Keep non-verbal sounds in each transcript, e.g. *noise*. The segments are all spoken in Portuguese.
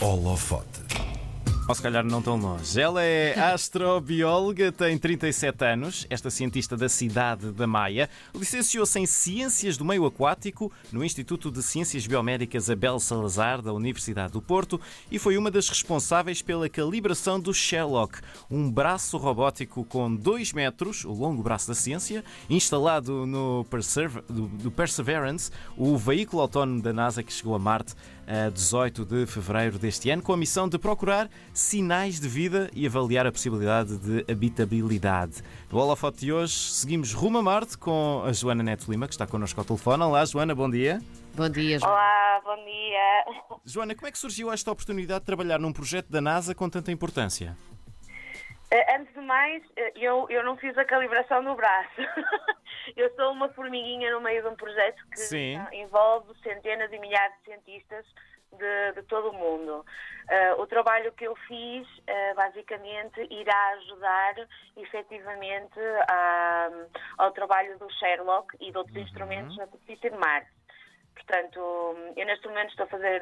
Holofote. Ou se calhar não tão longe. Ela é astrobióloga, tem 37 anos, esta cientista da cidade da Maia. Licenciou-se em Ciências do Meio Aquático no Instituto de Ciências Biomédicas Abel Salazar, da Universidade do Porto, e foi uma das responsáveis pela calibração do Sherlock, um braço robótico com 2 metros, o longo braço da ciência, instalado no do Perseverance, o veículo autónomo da NASA que chegou a Marte a 18 de fevereiro deste ano, com a missão de procurar sinais de vida e avaliar a possibilidade de habitabilidade. No holofote de hoje, seguimos rumo a Marte com a Joana Neto Lima, que está connosco ao telefone. Olá, Joana, bom dia. Bom dia, João. Olá, bom dia. Joana, como é que surgiu esta oportunidade de trabalhar num projeto da NASA com tanta importância? Eh, Antes de mais, eh, eu, eu não fiz a calibração no braço. *laughs* Eu sou uma formiguinha no meio de um projeto que Sim. ah, envolve centenas e milhares de cientistas de, de todo o mundo. Ah, o trabalho que eu fiz, ah, basicamente, irá ajudar efetivamente a- ao trabalho do Sherlock e de outros instrumentos na superfície de Marte. Portanto, eu neste momento estou a fazer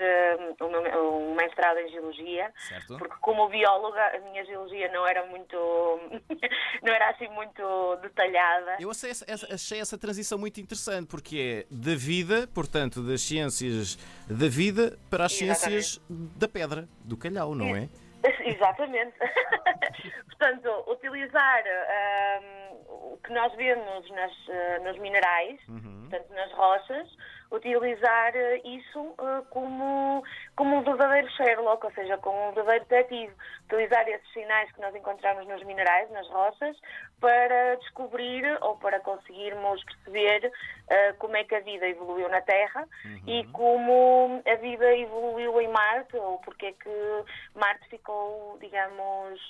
o meu- um mestrado em Geologia, Certo. porque como bióloga a minha geologia não era muito *laughs* não era assim muito detalhada. Eu achei essa, achei essa transição muito interessante, porque é da vida, portanto, das ciências da vida para as Exatamente. ciências da pedra, do calhau, não é? *laughs* Exatamente. *laughs* Portanto, utilizar ahm, o que nós vemos nas, ah, nos minerais, portanto, nas rochas, utilizar ah, isso ah, como, como um verdadeiro Sherlock, ou seja, como um verdadeiro detetive. Utilizar esses sinais que nós encontramos nos minerais, nas rochas, para descobrir ou para conseguirmos perceber ah, como é que a vida evoluiu na Terra e como a vida evoluiu em Marte, ou porque é que Marte ficou, digamos,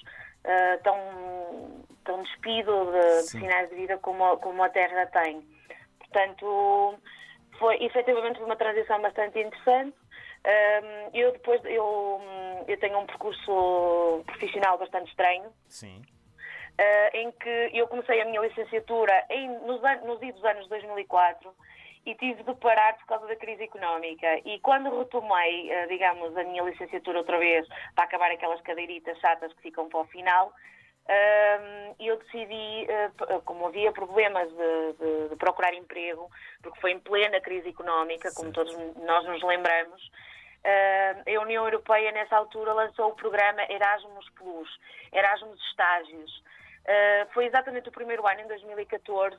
ah, tão, tão despido de, de sinais de vida como, como a Terra tem. Portanto, foi efetivamente uma transição bastante interessante. Eu depois eu, eu tenho um percurso profissional bastante estranho, Sim. eh, em que eu comecei a minha licenciatura em, nos, nos idos anos 2004 e tive de parar por causa da crise económica. E quando retomei, eh, digamos, a minha licenciatura outra vez, para acabar aquelas cadeiritas chatas que ficam para o final, eu decidi, eh, p- como havia problemas de, de- de procurar emprego, porque foi em plena crise económica, como todos nós nos lembramos, a União Europeia, nessa altura, lançou o programa Erasmus Plus, Erasmus Estágios. Uh, foi exatamente o primeiro ano, em 2014,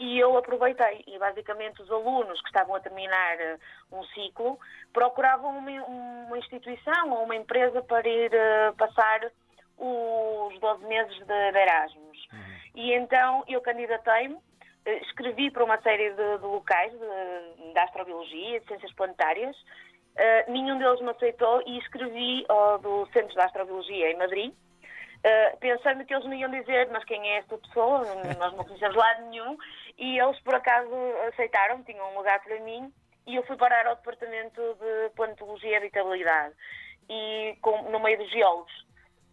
e eu aproveitei. E, basicamente, os alunos que estavam a terminar uh, um ciclo procuravam uma, uma instituição ou uma empresa para ir uh, passar os 12 meses de, de Erasmus. E então eu candidatei-me, eh, escrevi para uma série de, de locais de, de astrobiologia, de ciências planetárias. Eh, nenhum deles me aceitou e escrevi ao do Centro de Astrobiologia em Madrid, eh, pensando que eles me iam dizer, mas quem é esta pessoa? *laughs* Nós não conhecemos lado nenhum. E eles, por acaso, aceitaram, tinham um lugar para mim, e eu fui parar ao Departamento de Planetologia e Habitabilidade, e com, no meio dos geólogos.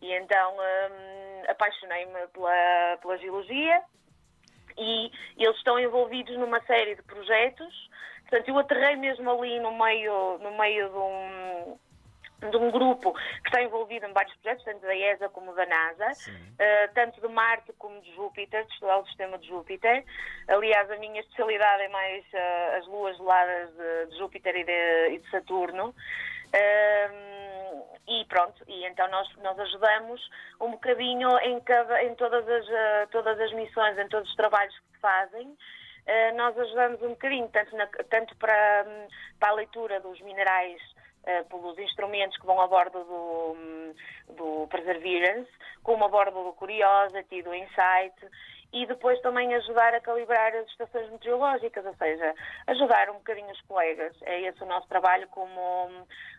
E então hum, apaixonei-me pela, pela geologia e eles estão envolvidos numa série de projetos. Portanto, eu aterrei mesmo ali no meio, no meio de um, de um grupo que está envolvido em vários projetos, tanto da ESA como da NASA, eh, tanto de Marte como de Júpiter, de estudar o sistema de Júpiter. Aliás, a minha especialidade é mais eh, as luas geladas de, de Júpiter e de, e de Saturno. Ahm, e pronto, e então nós, nós ajudamos um bocadinho em, cada, em todas, as, eh, todas as missões, em todos os trabalhos que se fazem. Eh, nós ajudamos um bocadinho, tanto, na- tanto para, hum, para a leitura dos minerais eh, pelos instrumentos que vão a bordo do, hum, do Perseverance, como a bordo do Curiosity, do Insight, e depois também ajudar a calibrar as estações meteorológicas, ou seja, ajudar um bocadinho os colegas. É esse o nosso trabalho como,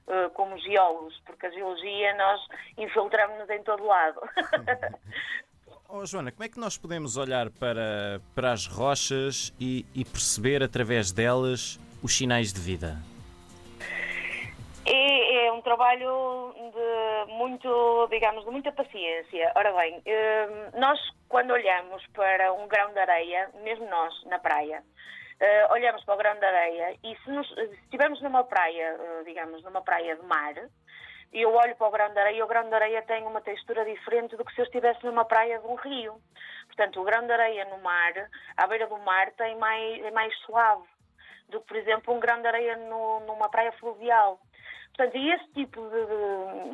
eh, como geólogos, porque a geologia nós infiltramos-nos em todo lado. *laughs* Oh, Joana, como é que nós podemos olhar para, para as rochas e, e perceber através delas os sinais de vida? É, é um trabalho de muito, digamos, de muita paciência. Ora bem, hum, nós quando olhamos para um grão de areia, mesmo nós na praia, eh, olhamos para o grão de areia e se, se estivermos numa praia, eh, digamos, numa praia de mar, e eu olho para o grão de areia e o grão de areia tem uma textura diferente do que se eu estivesse numa praia de um rio. Portanto, o grão de areia no mar, à beira do mar, tem mais, é mais suave do que, por exemplo, um grão de areia no, numa praia fluvial. Portanto, esse tipo de,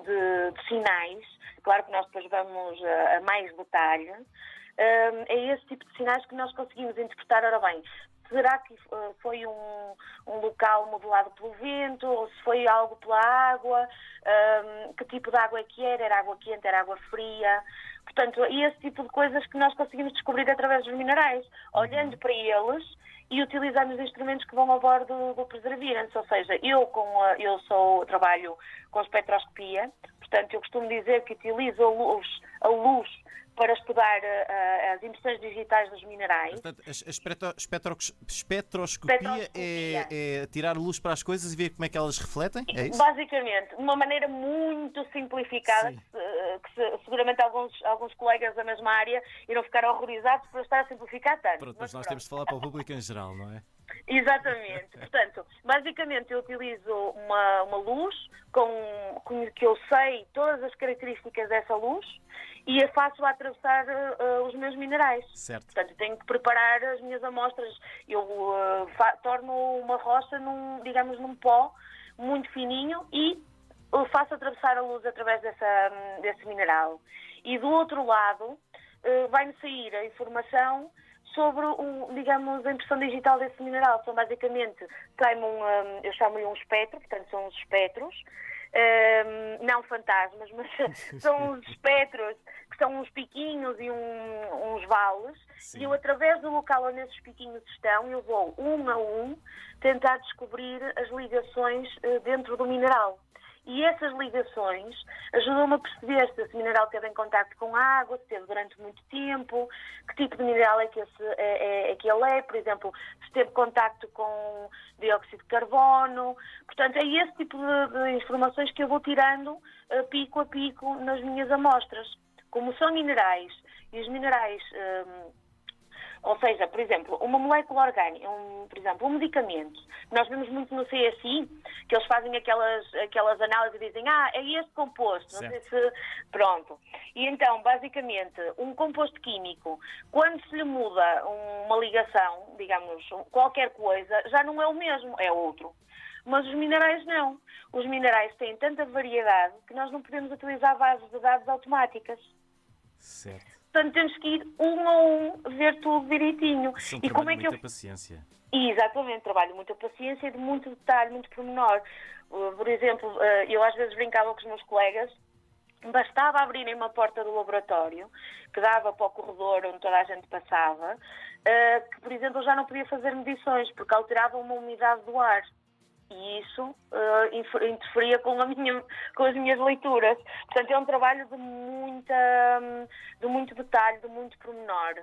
de, de, sinais, claro que nós depois vamos a, a mais detalhe, hum, é esse tipo de sinais que nós conseguimos interpretar. Ora bem, será que uh, foi um, um, local modelado pelo vento ou se foi algo pela água? Um, que tipo de água é que era? Era água quente? Era água fria? Portanto, é esse tipo de coisas que nós conseguimos descobrir através dos minerais, olhando para eles e utilizando os instrumentos que vão a bordo do Perseverance. Ou seja, eu, com a, eu sou, trabalho com espectroscopia, portanto, eu costumo dizer que utilizo a luz, a luz para estudar uh, as impressões digitais dos minerais. Portanto, a, espetro, espetro, espetroscopia, é, é, tirar luz para as coisas e ver como é que elas refletem? É isso? Basicamente, de uma maneira muito simplificada, que, que se, seguramente alguns, alguns colegas da mesma área irão ficar horrorizados por estar a simplificar tanto. Pronto, mas, mas nós pronto. temos de falar para o público em geral, não é? Exatamente. Portanto, basicamente eu utilizo uma, uma luz com, com que eu sei todas as características dessa luz e a faço atravessar uh, os meus minerais. Certo. Portanto, tenho que preparar as minhas amostras. Eu uh, torno uma rocha, num, digamos, num pó muito fininho e faço atravessar a luz através dessa, desse mineral. E do outro lado, uh, vai-me sair a informação sobre, o, digamos, a impressão digital desse mineral. São basicamente, tem um, um eu chamo-lhe um espectro, portanto são os espectros, um, não fantasmas, *laughs* mas são os espectros que são uns piquinhos e um, uns vales, Sim. e eu, através do local onde esses piquinhos estão, eu vou um a um tentar descobrir as ligações uh, dentro do mineral. E essas ligações ajudam-me a perceber se esse mineral teve em contato com água, se teve durante muito tempo, que tipo de mineral é que, esse, é, é, é que ele é, por exemplo, se teve contato com dióxido de carbono. Portanto, é esse tipo de, de informações que eu vou tirando uh, pico a pico nas minhas amostras. Como são minerais, e os minerais. Um, ou seja, por exemplo, uma molécula orgânica, um, por exemplo, um medicamento. Nós vemos muito no CSI que eles fazem aquelas, aquelas análises e dizem, ah, é este composto, certo. não sei se. Pronto. E então, basicamente, um composto químico, quando se lhe muda uma ligação, digamos, qualquer coisa, já não é o mesmo, é outro. Mas os minerais não. Os minerais têm tanta variedade que nós não podemos utilizar bases de dados automáticas. Certo. Portanto, temos que ir um a um ver tudo direitinho. Isso é e como é que muita eu... paciência. Exatamente, trabalho muita paciência e de muito detalhe, muito pormenor. Uh, por exemplo, uh, eu às vezes brincava com os meus colegas, bastava abrirem uma porta do laboratório que dava para o corredor onde toda a gente passava, uh, que, por exemplo, eu já não podia fazer medições porque alterava uma umidade do ar e isso uh, interferia com, minha, com, as minhas leituras. Portanto, é um trabalho de, muita, de muito detalhe, de muito pormenor.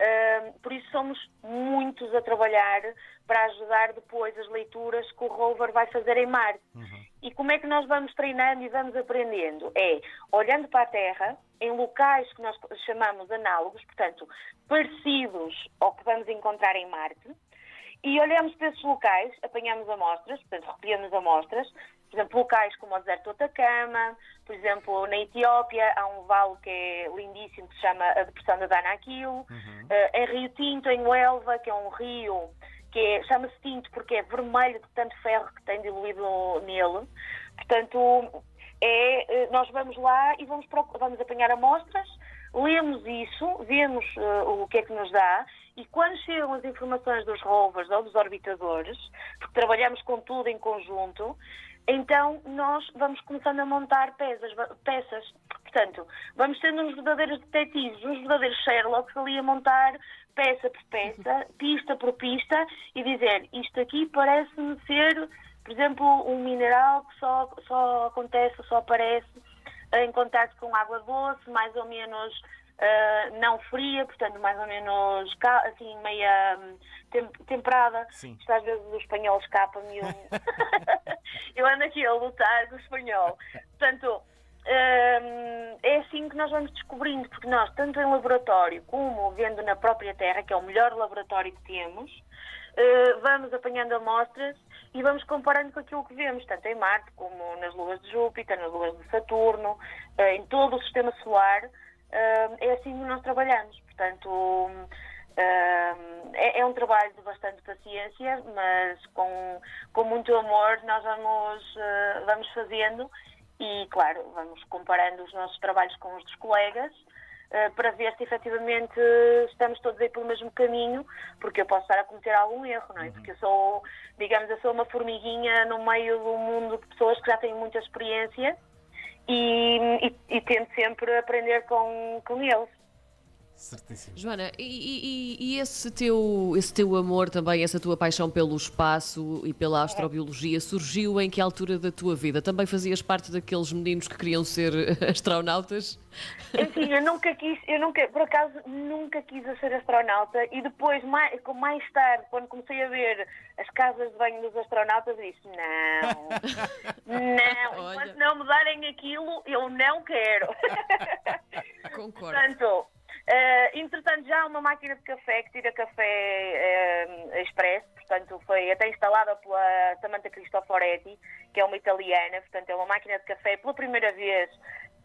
Uh, por isso somos muitos a trabalhar para ajudar depois as leituras que o rover vai fazer em Marte. Uhum. E como é que nós vamos treinando e vamos aprendendo? É olhando para a Terra, em locais que nós chamamos análogos, portanto, parecidos ao que vamos encontrar em Marte, e olhamos para esses locais, apanhamos amostras, portanto, recolhemos amostras, por exemplo, locais como o deserto do Atacama, por exemplo, na Etiópia há um vale que é lindíssimo que se chama a Depressão da Danakil, uhum. uh, em Rio Tinto, em Huelva, que é um rio que é, chama-se tinto porque é vermelho de tanto ferro que tem diluído nele. Portanto, é, eh, nós vamos lá e vamos, vamos apanhar amostras, lemos isso, vemos uh, o que é que nos dá e quando chegam as informações dos rovers ou dos orbitadores, porque trabalhamos com tudo em conjunto, então nós vamos começando a montar peças. peças. Portanto, vamos sendo uns verdadeiros detetives, uns verdadeiros Sherlocks ali a montar peça por peça, *laughs* pista por pista e dizer isto aqui parece-me ser, por exemplo, um mineral que só, só acontece, só aparece em contato com água doce, mais ou menos uh, não fria, portanto mais ou menos assim meia hum, temperada. Sim. Isto às vezes o espanhol escapa-me. Um... *laughs* Eu ando aqui a lutar com o espanhol. Portanto, hum, é assim que nós vamos descobrindo, porque nós, tanto em laboratório como vendo na própria Terra, que é o melhor laboratório que temos, uh, vamos apanhando amostras e vamos comparando com aquilo que vemos, tanto em Marte como nas luas de Júpiter, nas luas de Saturno, eh, em todo o sistema solar. É assim que nós trabalhamos. Portanto, é, é, um trabalho de bastante paciência, mas com, com muito amor nós vamos, vamos fazendo e, claro, vamos comparando os nossos trabalhos com os dos colegas uh, para ver se efetivamente estamos todos aí pelo mesmo caminho, porque eu posso estar a cometer algum erro, não é? Uhum. Porque eu sou, digamos, eu sou uma formiguinha no meio do mundo de pessoas que já têm muita experiência e, e, tento sempre aprender com, com eles. Certíssimo. Joana, e, e, e, esse, teu, esse teu amor também, essa tua paixão pelo espaço e pela astrobiologia surgiu em que altura da tua vida? Também fazias parte daqueles meninos que queriam ser *laughs* astronautas? Enfim, eu nunca quis, eu nunca, por acaso, nunca quis ser astronauta e depois, mais, mais tarde, quando comecei a ver as casas de banho dos astronautas, disse, não, não, *laughs* enquanto não me darem aquilo, eu não quero. Concordo. Portanto, Uh, entretanto, já há uma máquina de café que tira café uh, expresso, portanto, foi até instalada pela Samantha Cristoforetti, que é uma italiana, portanto, é uma máquina de café pela primeira vez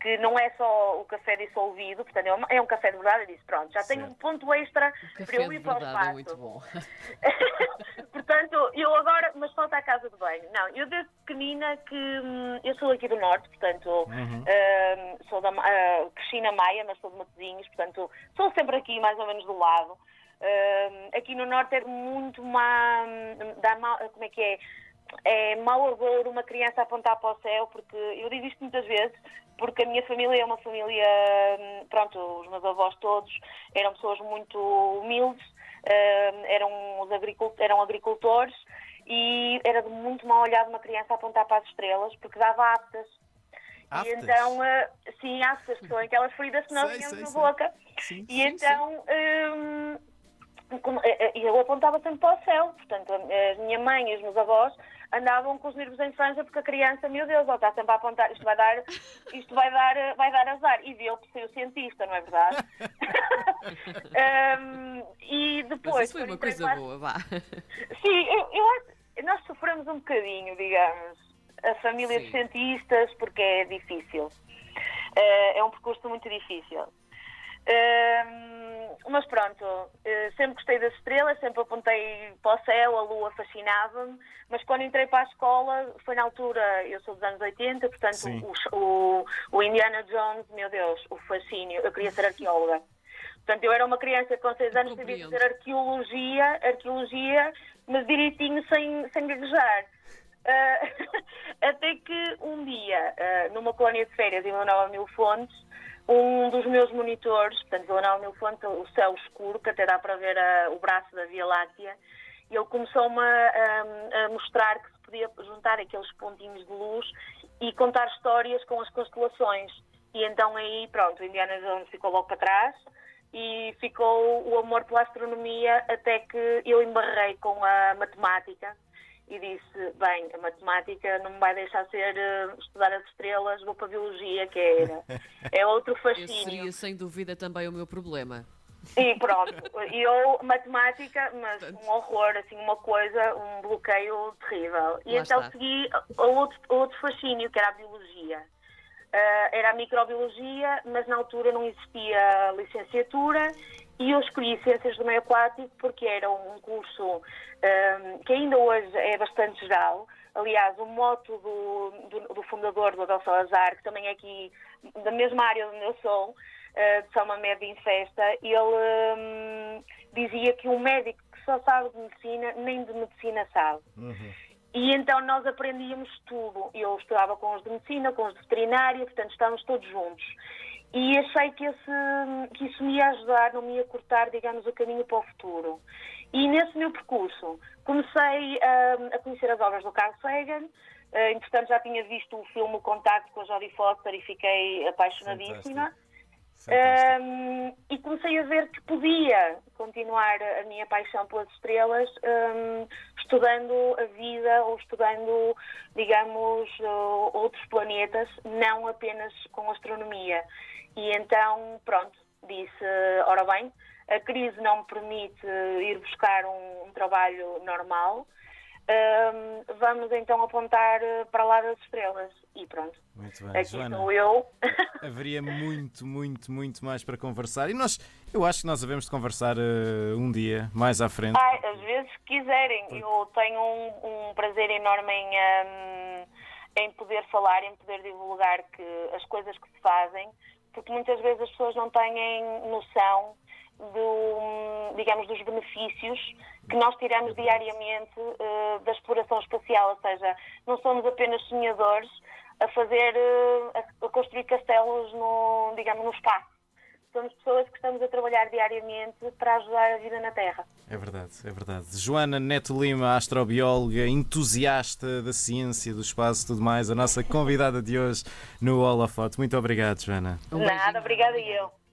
que não é só o café dissolvido, portanto é, um café de verdade, eu disse, pronto, já tenho um ponto extra para eu ir para o espaço. É muito bom. *laughs* *laughs* portanto, eu agora, mas falta a casa de banho. Não, eu desde pequenina que hum, eu sou aqui do Norte, portanto, uhum. uh, sou da uh, cresci na Maia, mas sou de Matosinhos, portanto, sou sempre aqui mais ou menos do lado. Uh, aqui no Norte é muito má, hum, dá mal, como é que é? É mau agouro uma criança apontar para o céu, porque eu digo isto muitas vezes, porque a minha família é uma família, hum, pronto, os meus avós todos eram pessoas muito humildes, hum, eram, os agricultores, eram agricultores e era de muito mal olhado uma criança apontar para as estrelas, porque dava aptas. E então, uh, sim, aftas, que são aquelas feridas que nós temos na boca. Sim, e sim, então, sim. Um, eh, eh, eu apontava sempre para o céu, portanto, a minha mãe e os meus avós andavam com os nervos em infância porque a criança, meu Deus, ela está sempre a apontar, isto vai dar, isto vai dar, vai dar azar. E viu que saiu cientista, não é verdade? *laughs* um, e depois. Mas isso foi uma coisa boa, vá. Sim, eu, eu acho, nós sofremos um bocadinho, digamos, a família Sim. de cientistas, porque é difícil. Uh, é um percurso muito difícil. Uh, mas pronto, uh, sempre gostei das estrelas, sempre apontei para o céu, a lua fascinava-me, mas quando entrei para a escola, foi na altura, eu sou dos anos 80, portanto o, o, o, Indiana Jones, meu Deus, o fascínio, eu queria ser arqueóloga. Portanto, eu era uma criança com 6 anos, que queria fazer arqueologia, arqueologia, mas direitinho sem, sem gaguejar. Uh, *laughs* até que um dia, uh, numa colónia de férias em Manuel Mil Fontes, um dos meus monitores, portanto, Vila Nova Mil Fonte, o céu escuro, que até dá para ver a, o braço da Via Láctea, e ele começou-me a, a, mostrar que se podia juntar aqueles pontinhos de luz e contar histórias com as constelações. E então aí, pronto, Indiana Jones ficou logo para trás e ficou o amor pela astronomia até que eu embarrei com a matemática e disse, bem, a matemática não me vai deixar ser uh, estudar as estrelas, vou para a biologia, que é, *laughs* é outro fascínio. Esse seria sem dúvida também o meu problema. E pronto, eu, matemática, mas um horror, assim, uma coisa, um bloqueio terrível. E Lá então está. segui outro, outro fascínio, que era a biologia. Uh, era a microbiologia, mas na altura não existia licenciatura e eu escolhi Ciências do Meio Aquático porque era um curso um, que ainda hoje é bastante geral. Aliás, o moto do, do, do, fundador do Adel Salazar, que também é aqui da mesma área onde eu sou, uh, de São Mamed em Festa, ele um, dizia que um médico que só sabe de medicina, nem de medicina sabe. Uhum. E então nós aprendíamos tudo. Eu estudava com os de medicina, com os de veterinária, portanto estávamos todos juntos. E achei que, esse, que isso me ia ajudar, não me ia cortar, digamos, o caminho para o futuro. E nesse meu percurso comecei a, a conhecer as obras do Carl Sagan, Uh, entretanto, já tinha visto o filme O Contacto com a Jodie Foster e fiquei apaixonadíssima. Um, e comecei a ver que podia continuar a minha paixão pelas estrelas um, estudando a vida ou estudando, digamos, outros planetas, não apenas com astronomia. E então, pronto, disse: ora bem, a crise não me permite ir buscar um, um trabalho normal. uh, vamos então apontar eh, para lá das estrelas. E pronto. Muito bem, Aqui Joana. estou eu. *laughs* Haveria muito, muito, muito mais para conversar. E nós, eu acho que nós havemos de conversar uh, um dia, mais à frente. Ai, às vezes, se quiserem, eu tenho um, um prazer enorme em, um, em poder falar, em poder divulgar que as coisas que se fazem, porque muitas vezes as pessoas não têm noção do, digamos, dos benefícios que nós tiramos diariamente uh, da exploração espacial, ou seja, não somos apenas sonhadores a fazer, uh, a construir castelos no, digamos, no espaço. Somos pessoas que estamos a trabalhar diariamente para ajudar a vida na Terra. É verdade, é verdade. Joana Neto Lima, astrobióloga, entusiasta da ciência, do espaço e tudo mais, a nossa convidada de hoje no Holofoto. Muito obrigado, Joana. Um Nada, obrigada eu.